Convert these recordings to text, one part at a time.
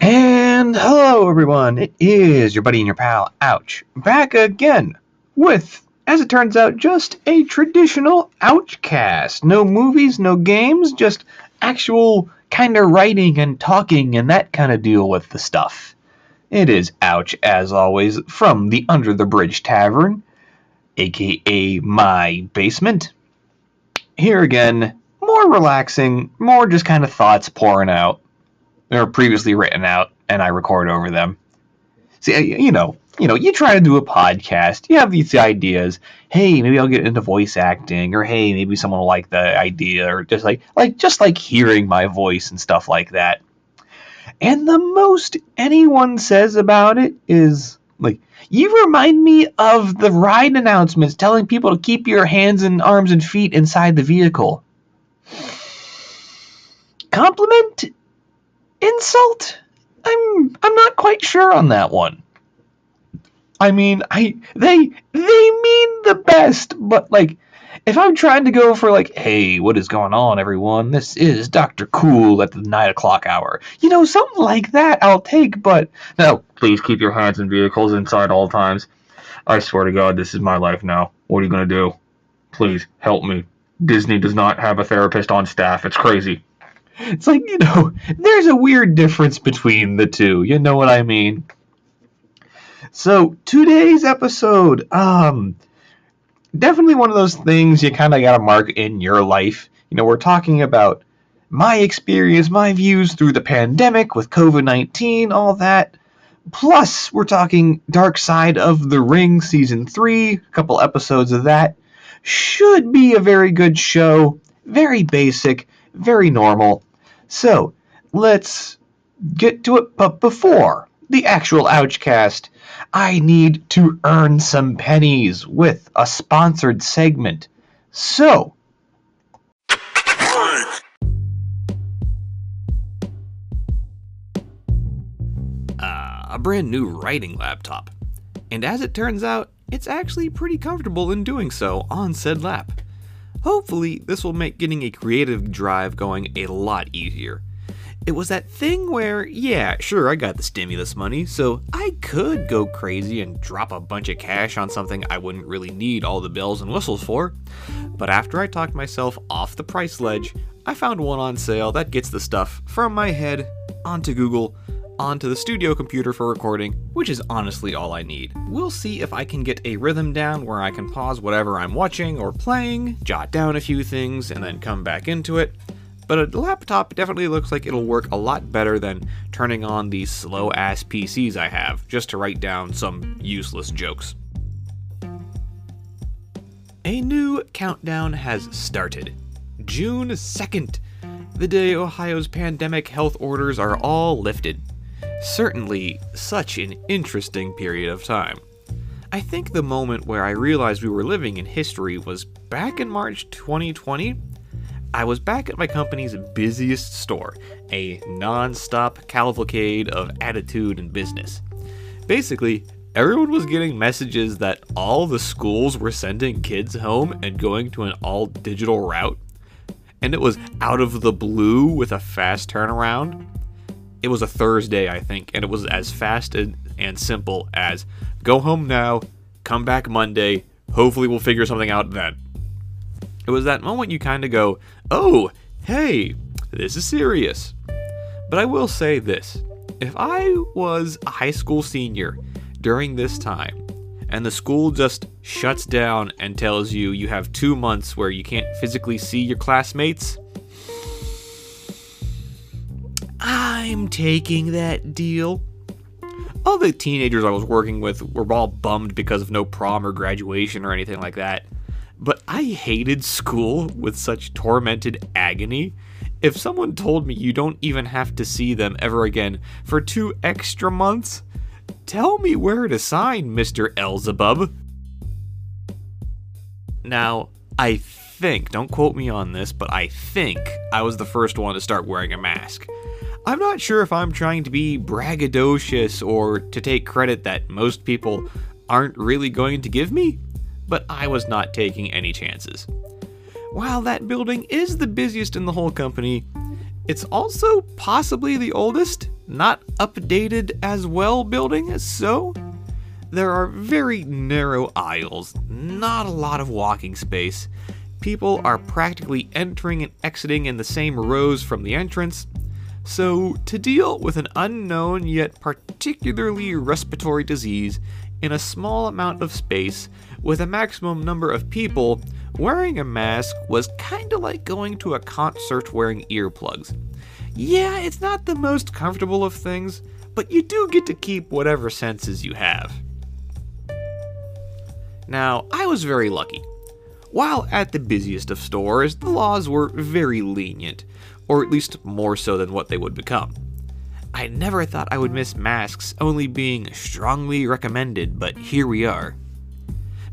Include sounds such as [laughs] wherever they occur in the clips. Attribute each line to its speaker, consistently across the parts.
Speaker 1: And hello, everyone. It is your buddy and your pal, Aewch, back again with, as it turns out, just a traditional Aewchcast. No movies, no games, just actual kind of writing and talking and that kind of deal with the stuff. It is Aewch, as always, from the Under the Bridge Tavern, aka my basement. Here again, more relaxing, more just kind of thoughts pouring out. They're previously written out, and I record over them. See, you know, you know, you try to do a podcast, you have these ideas. Hey, maybe I'll get into voice acting, or hey, maybe someone will like the idea, or just like, like, just like hearing my voice and stuff like that. And the most anyone says about it is like, you remind me of the ride announcements telling people to keep your hands and arms and feet inside the vehicle. Compliment? Insult? I'm I'm not quite sure on that one. I mean, I they they mean the best, but like if I'm trying to go for like, hey, what is going on, everyone? This is Doctor Cool at the nine o'clock hour. You know, something like that I'll take, but no, please keep your hands and vehicles inside all times. I swear to God, this is my life now. What are you gonna do? Please help me. Disney does not have a therapist on staff. It's crazy. It's like, you know, there's a weird difference between the two. You know what I mean? So, today's episode, um, definitely one of those things you kind of got to mark in your life. You know, we're talking about my experience, my views through the pandemic with COVID 19, all that. Plus, we're talking Dark Side of the Ring Season 3, a couple episodes of that. Should be a very good show. Very basic, very normal. So, let's get to it. But before the actual Aewchcast, I need to earn some pennies with a sponsored segment. So,
Speaker 2: uh, a brand new writing laptop. And as it turns out, it's actually pretty comfortable in doing so on said lap. Hopefully, this will make getting a creative drive going a lot easier. It was that thing where, yeah, sure, I got the stimulus money, so I could go crazy and drop a bunch of cash on something I wouldn't really need all the bells and whistles for. But after I talked myself off the price ledge, I found one on sale that gets the stuff from my head onto Google onto the studio computer for recording, which is honestly all I need. We'll see if I can get a rhythm down where I can pause whatever I'm watching or playing, jot down a few things, and then come back into it. But a laptop definitely looks like it'll work a lot better than turning on these slow ass PCs I have just to write down some useless jokes. A new countdown has started. June 2nd, the day Ohio's pandemic health orders are all lifted. Certainly, such an interesting period of time. I think the moment where I realized we were living in history was back in March 2020. I was back at my company's busiest store, a non stop cavalcade of attitude and business. Basically, everyone was getting messages that all the schools were sending kids home and going to an all digital route. And it was out of the blue with a fast turnaround it was a Thursday, I think, and it was as fast and, and simple as go home now, come back Monday, hopefully we'll figure something out then. It was that moment you kind of go, oh, hey, this is serious. But I will say this if I was a high school senior during this time, and the school just shuts down and tells you you have two months where you can't physically see your classmates, I'm taking that deal. All the teenagers I was working with were all bummed because of no prom or graduation or anything like that. But I hated school with such tormented agony. If someone told me you don't even have to see them ever again for two extra months, tell me where to sign, Mr. Beelzebub. Now, I think, don't quote me on this, but I think I was the first one to start wearing a mask. I'm not sure if I'm trying to be braggadocious or to take credit that most people aren't really going to give me, but I was not taking any chances. While that building is the busiest in the whole company, it's also possibly the oldest, not updated as well building, so there are very narrow aisles, not a lot of walking space. People are practically entering and exiting in the same rows from the entrance. So, to deal with an unknown yet particularly respiratory disease in a small amount of space with a maximum number of people, wearing a mask was kinda like going to a concert wearing earplugs. Yeah, it's not the most comfortable of things, but you do get to keep whatever senses you have. Now, I was very lucky. While at the busiest of stores, the laws were very lenient, or at least more so than what they would become. I never thought I would miss masks only being strongly recommended, but here we are.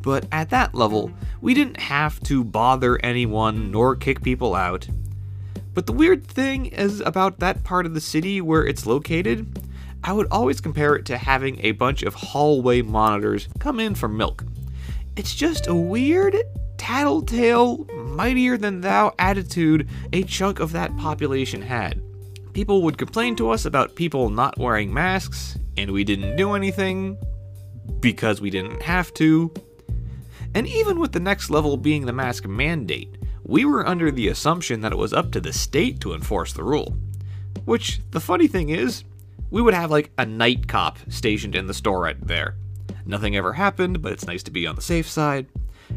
Speaker 2: But at that level, we didn't have to bother anyone nor kick people out. But the weird thing is about that part of the city where it's located, I would always compare it to having a bunch of hallway monitors come in for milk. It's just a weird, tattletale, mightier than thou attitude a chunk of that population had. People would complain to us about people not wearing masks, and we didn't do anything because we didn't have to. And even with the next level being the mask mandate, we were under the assumption that it was up to the state to enforce the rule. Which, the funny thing is, we would have like a night cop stationed in the store right there. Nothing ever happened, but it's nice to be on the safe side.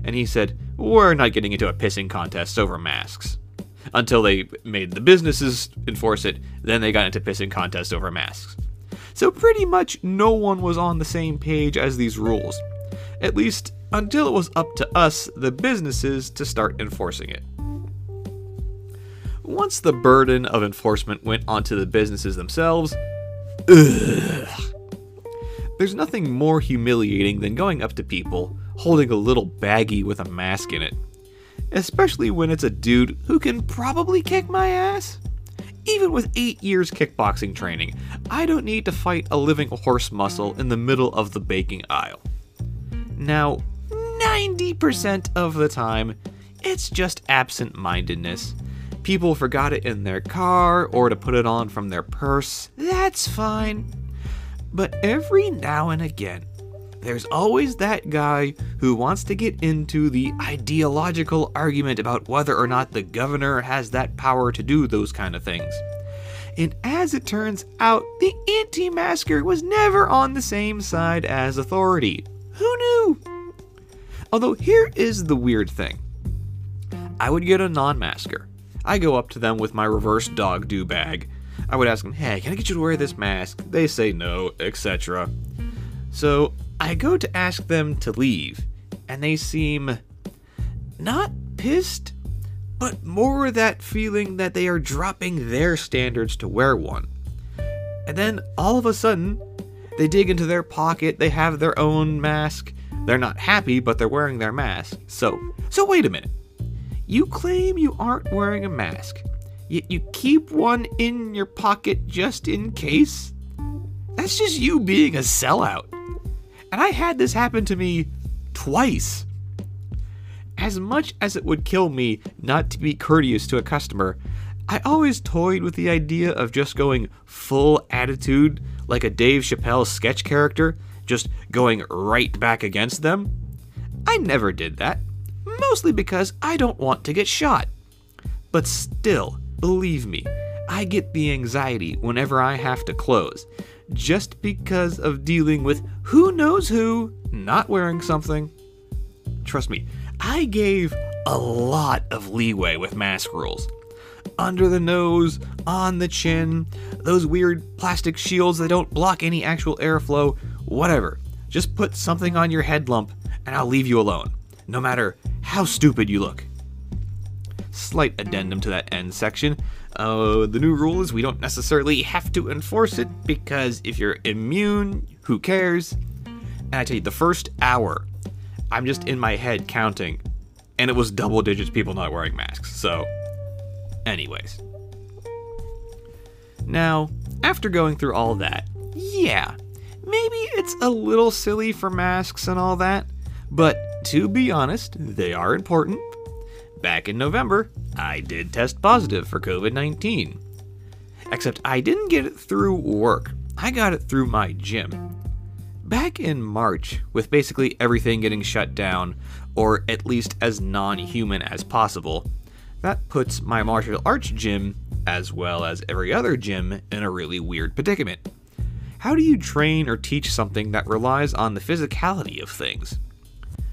Speaker 2: And he said, We're not getting into a pissing contest over masks. Until they made the businesses enforce it, then they got into pissing contests over masks. So pretty much no one was on the same page as these rules. At least until it was up to us, the businesses, to start enforcing it. Once the burden of enforcement went onto the businesses themselves, ugh, there's nothing more humiliating than going up to people, holding a little baggie with a mask in it. Especially when it's a dude who can probably kick my ass. Even with 8 years kickboxing training, I don't need to fight a living horse muscle in the middle of the baking aisle. Now, 90% of the time, it's just absent mindedness. People forgot it in their car or to put it on from their purse. That's fine. But every now and again, there's always that guy who wants to get into the ideological argument about whether or not the governor has that power to do those kind of things. And as it turns out, the anti masker was never on the same side as authority. Who knew? Although, here is the weird thing I would get a non masker. I go up to them with my reverse dog do bag I would ask them, hey, can I get you to wear this mask? They say no, etc. So I go to ask them to leave, and they seem not pissed, but more that feeling that they are dropping their standards to wear one. And then all of a sudden, they dig into their pocket, they have their own mask. They're not happy, but they're wearing their mask. So, so wait a minute. You claim you aren't wearing a mask, yet you keep one in your pocket just in case? That's just you being a sellout. And I had this happen to me twice. As much as it would kill me not to be courteous to a customer, I always toyed with the idea of just going full attitude like a Dave Chappelle sketch character, just going right back against them. I never did that, mostly because I don't want to get shot. But still, Believe me, I get the anxiety whenever I have to close, just because of dealing with who knows who not wearing something. Trust me, I gave a lot of leeway with mask rules. Under the nose, on the chin, those weird plastic shields that don't block any actual airflow, whatever. Just put something on your head lump and I'll leave you alone, no matter how stupid you look slight addendum to that end section. Uh, the new rule is we don't necessarily have to enforce it because if you're immune, who cares? And I tell you, the first hour, I'm just in my head counting, and it was double digits people not wearing masks. So, anyways. Now, after going through all that, yeah, maybe it's a little silly for masks and all that, but to be honest, they are important. Back in November, I did test positive for COVID 19. Except I didn't get it through work, I got it through my gym. Back in March, with basically everything getting shut down, or at least as non human as possible, that puts my martial arts gym, as well as every other gym, in a really weird predicament. How do you train or teach something that relies on the physicality of things?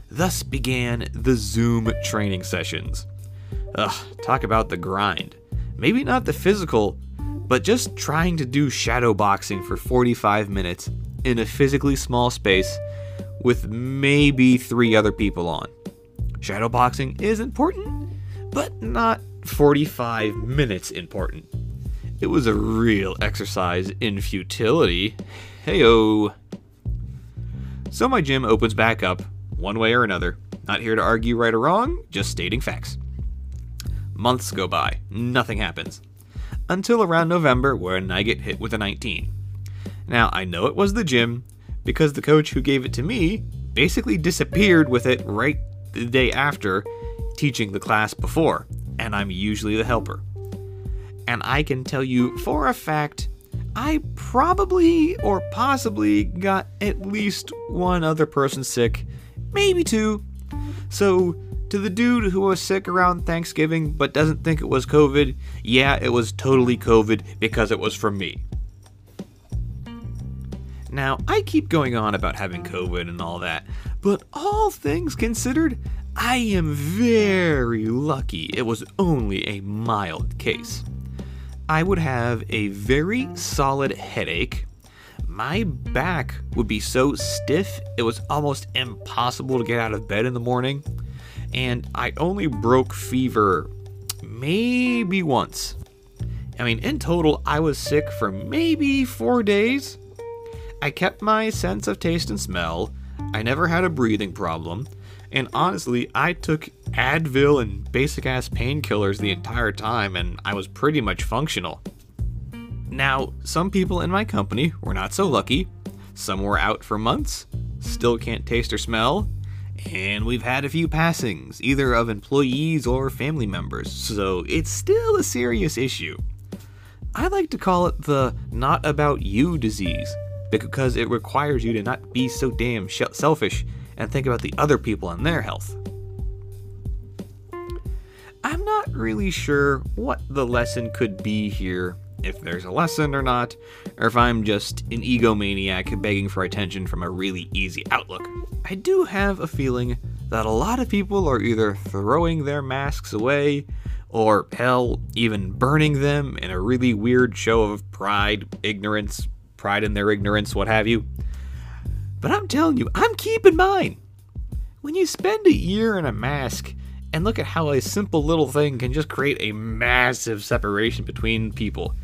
Speaker 2: Thus began the Zoom training sessions. Ugh, talk about the grind. Maybe not the physical, but just trying to do shadow boxing for 45 minutes in a physically small space with maybe three other people on. Shadow boxing is important, but not 45 minutes important. It was a real exercise in futility. Heyo. So my gym opens back up, one way or another. Not here to argue right or wrong, just stating facts. Months go by, nothing happens. Until around November, when I get hit with a 19. Now, I know it was the gym, because the coach who gave it to me basically disappeared with it right the day after teaching the class before, and I'm usually the helper. And I can tell you for a fact, I probably or possibly got at least one other person sick, maybe two. So, to the dude who was sick around Thanksgiving but doesn't think it was COVID, yeah, it was totally COVID because it was from me. Now, I keep going on about having COVID and all that, but all things considered, I am very lucky it was only a mild case. I would have a very solid headache. My back would be so stiff it was almost impossible to get out of bed in the morning. And I only broke fever maybe once. I mean, in total, I was sick for maybe four days. I kept my sense of taste and smell. I never had a breathing problem. And honestly, I took Advil and basic ass painkillers the entire time, and I was pretty much functional. Now, some people in my company were not so lucky. Some were out for months, still can't taste or smell, and we've had a few passings, either of employees or family members, so it's still a serious issue. I like to call it the not about you disease, because it requires you to not be so damn selfish and think about the other people and their health. I'm not really sure what the lesson could be here, if there's a lesson or not, or if I'm just an egomaniac begging for attention from a really easy outlook. I do have a feeling that a lot of people are either throwing their masks away, or hell, even burning them in a really weird show of pride, ignorance, pride in their ignorance, what have you. But I'm telling you, I'm keeping mine. When you spend a year in a mask and look at how a simple little thing can just create a massive separation between people,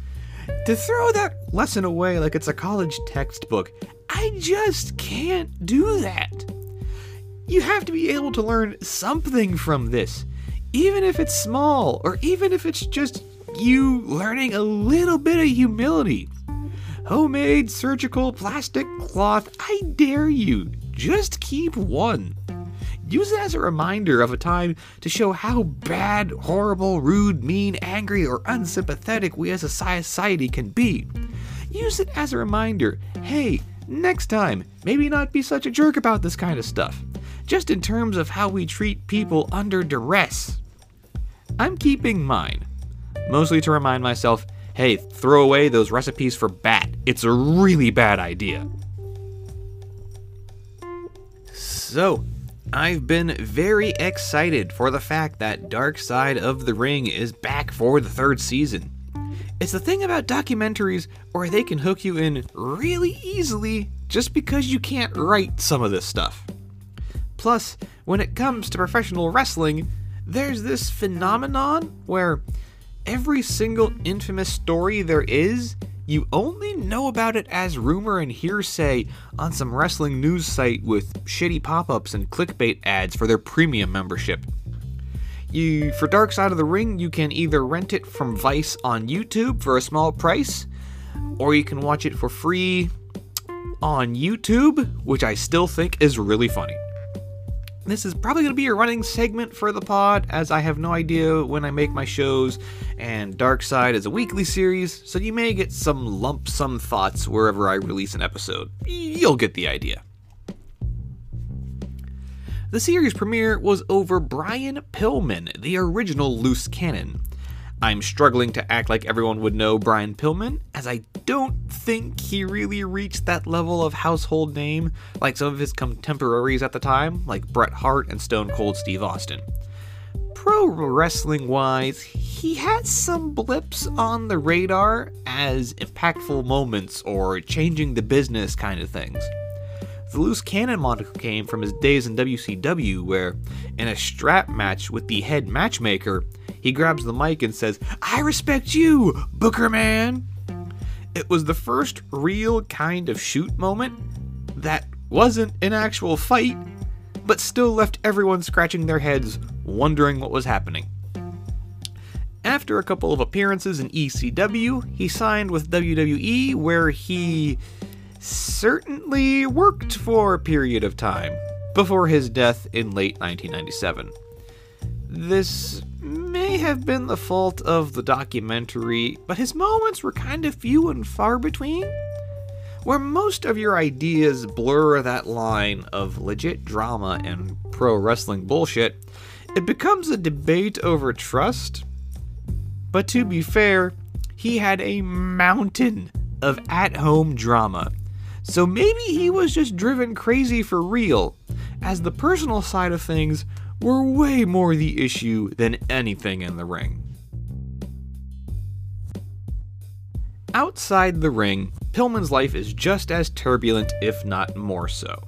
Speaker 2: to throw that lesson away like it's a college textbook, I just can't do that. You have to be able to learn something from this, even if it's small, or even if it's just you learning a little bit of humility homemade surgical plastic cloth, I dare you, just keep one. Use it as a reminder of a time to show how bad, horrible, rude, mean, angry, or unsympathetic we as a society can be. Use it as a reminder hey, next time, maybe not be such a jerk about this kind of stuff, just in terms of how we treat people under duress. I'm keeping mine, mostly to remind myself hey, throw away those recipes for bat. It's a really bad idea. So, I've been very excited for the fact that Dark Side of the Ring is back for the third season. It's the thing about documentaries where they can hook you in really easily just because you can't write some of this stuff. Plus, when it comes to professional wrestling, there's this phenomenon where every single infamous story there is, you only know about it as rumor and hearsay on some wrestling news site with shitty pop ups and clickbait ads for their premium membership. You, for Dark Side of the Ring, you can either rent it from Vice on YouTube for a small price, or you can watch it for free on YouTube, which I still think is really funny. This is probably going to be a running segment for the pod, as I have no idea when I make my shows, and Dark Side is a weekly series, so you may get some lump sum thoughts wherever I release an episode. You'll get the idea. The series premiere was over Brian Pillman, the original loose cannon. I'm struggling to act like everyone would know Brian Pillman, as I don't think he really reached that level of household name like some of his contemporaries at the time, like Bret Hart and Stone Cold Steve Austin. Pro wrestling wise, he had some blips on the radar as impactful moments or changing the business kind of things. The loose cannon moniker came from his days in WCW, where, in a strap match with the head matchmaker, he grabs the mic and says, I respect you, Booker Man. It was the first real kind of shoot moment that wasn't an actual fight, but still left everyone scratching their heads, wondering what was happening. After a couple of appearances in ECW, he signed with WWE, where he certainly worked for a period of time before his death in late 1997. This may have been the fault of the documentary, but his moments were kind of few and far between. Where most of your ideas blur that line of legit drama and pro wrestling bullshit, it becomes a debate over trust. But to be fair, he had a mountain of at home drama. So maybe he was just driven crazy for real, as the personal side of things were way more the issue than anything in the ring. Outside the ring, Pillman's life is just as turbulent, if not more so.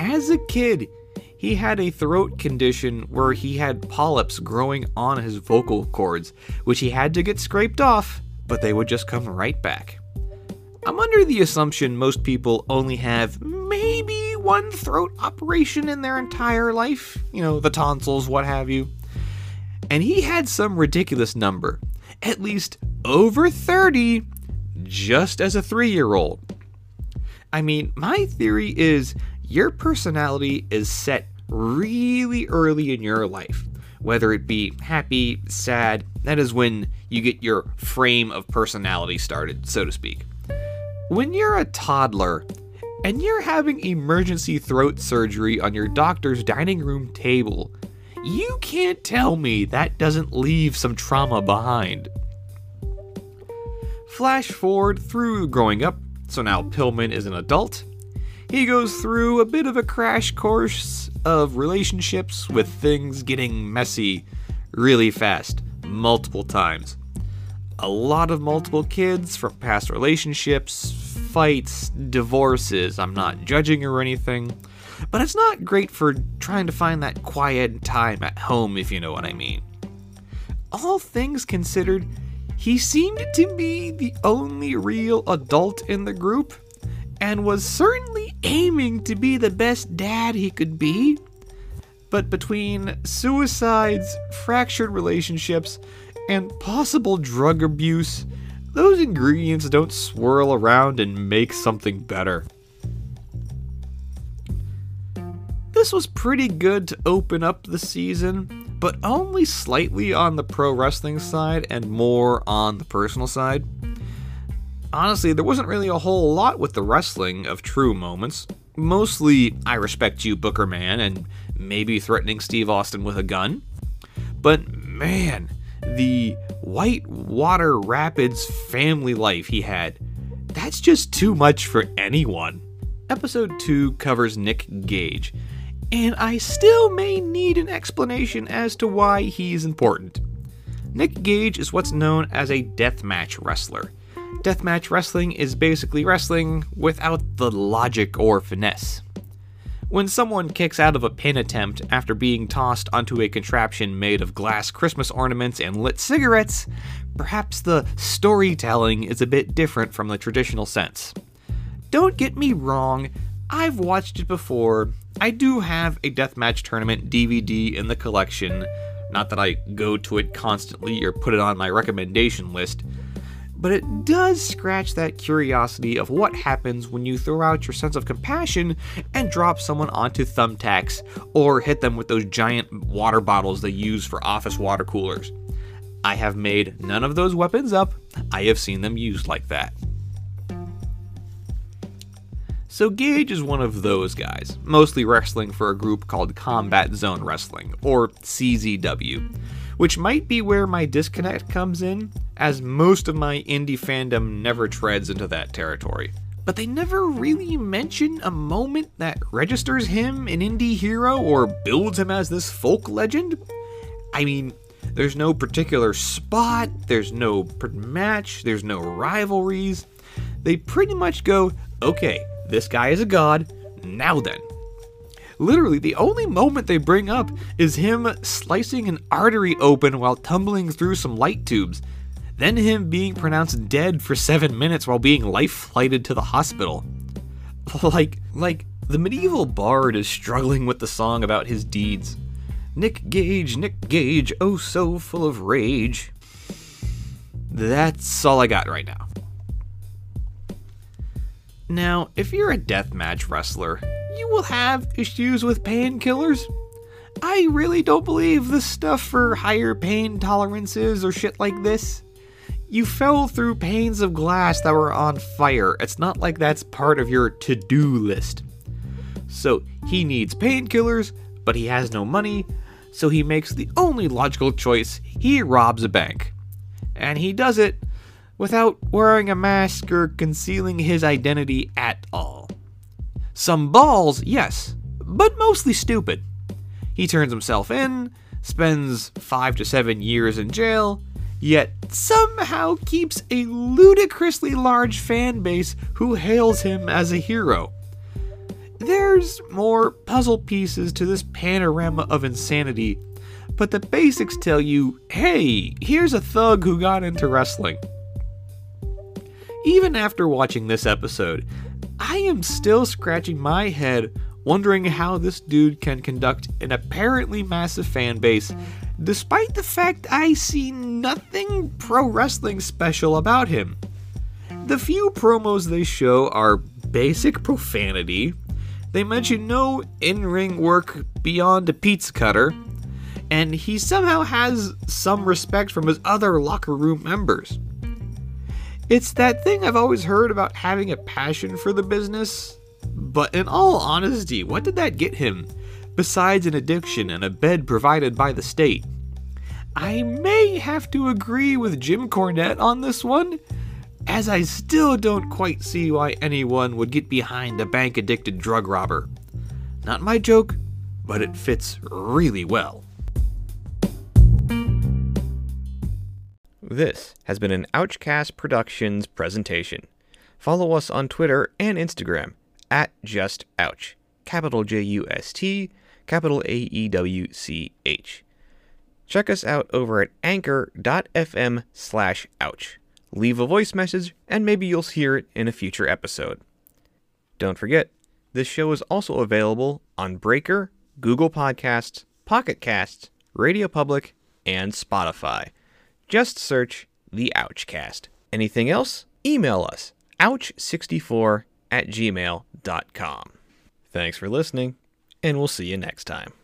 Speaker 2: As a kid, he had a throat condition where he had polyps growing on his vocal cords, which he had to get scraped off, but they would just come right back. I'm under the assumption most people only have maybe one throat operation in their entire life, you know, the tonsils, what have you. And he had some ridiculous number, at least over 30, just as a three year old. I mean, my theory is your personality is set really early in your life. Whether it be happy, sad, that is when you get your frame of personality started, so to speak. When you're a toddler, and you're having emergency throat surgery on your doctor's dining room table, you can't tell me that doesn't leave some trauma behind. Flash forward through growing up, so now Pillman is an adult. He goes through a bit of a crash course of relationships with things getting messy really fast, multiple times. A lot of multiple kids from past relationships, fights, divorces. I'm not judging or anything, but it's not great for trying to find that quiet time at home, if you know what I mean. All things considered, he seemed to be the only real adult in the group, and was certainly aiming to be the best dad he could be. But between suicides, fractured relationships, and possible drug abuse, those ingredients don't swirl around and make something better. This was pretty good to open up the season, but only slightly on the pro wrestling side and more on the personal side. Honestly, there wasn't really a whole lot with the wrestling of true moments. Mostly, I respect you, Booker Man, and maybe threatening Steve Austin with a gun. But man, the Whitewater Rapids family life he had. That's just too much for anyone. Episode 2 covers Nick Gage, and I still may need an explanation as to why he's important. Nick Gage is what's known as a deathmatch wrestler. Deathmatch wrestling is basically wrestling without the logic or finesse. When someone kicks out of a pin attempt after being tossed onto a contraption made of glass Christmas ornaments and lit cigarettes, perhaps the storytelling is a bit different from the traditional sense. Don't get me wrong, I've watched it before. I do have a deathmatch tournament DVD in the collection. Not that I go to it constantly or put it on my recommendation list, but it does scratch that curiosity of what happens when you throw out your sense of compassion and drop someone onto thumbtacks or hit them with those giant water bottles they use for office water coolers. I have made none of those weapons up, I have seen them used like that. So Gage is one of those guys, mostly wrestling for a group called Combat Zone Wrestling, or CZW, which might be where my disconnect comes in, as most of my indie fandom never treads into that territory. But they never really mention a moment that registers him an indie hero or builds him as this folk legend. I mean, there's no particular spot, there's no match, there's no rivalries. They pretty much go, okay, this guy is a god. Now then. Literally, the only moment they bring up is him slicing an artery open while tumbling through some light tubes, then him being pronounced dead for seven minutes while being life flighted to the hospital. [laughs] Like, like, the medieval bard is struggling with the song about his deeds. Nick Gage, Nick Gage, oh so full of rage. That's all I got right now. Now, if you're a deathmatch wrestler, you will have issues with painkillers. I really don't believe the stuff for higher pain tolerances or shit like this. You fell through panes of glass that were on fire. It's not like that's part of your to do list. So he needs painkillers, but he has no money, so he makes the only logical choice he robs a bank. And he does it without wearing a mask or concealing his identity at all. Some balls, yes, but mostly stupid. He turns himself in, spends five to seven years in jail, yet somehow keeps a ludicrously large fan base who hails him as a hero. There's more puzzle pieces to this panorama of insanity, but the basics tell you hey, here's a thug who got into wrestling. Even after watching this episode, I am still scratching my head wondering how this dude can conduct an apparently massive fan base despite the fact I see nothing pro wrestling special about him. The few promos they show are basic profanity, they mention no in ring work beyond a pizza cutter, and he somehow has some respect from his other locker room members. It's that thing I've always heard about having a passion for the business. But in all honesty, what did that get him? Besides an addiction and a bed provided by the state. I may have to agree with Jim Cornette on this one, as I still don't quite see why anyone would get behind a bank addicted drug robber. Not my joke, but it fits really well.
Speaker 3: This has been an Aewchcast Productions presentation. Follow us on Twitter and Instagram at Just Aewch, capital J U S T, capital A E W C H. Check us out over at anchor.fm slash aewch. Leave a voice message, and maybe you'll hear it in a future episode. Don't forget, this show is also available on Breaker, Google Podcasts, Pocket Casts, Radio Public, and Spotify. Just search the Aewchcast. Anything else? Email us, aewch64 at gmail.com. Thanks for listening, and we'll see you next time.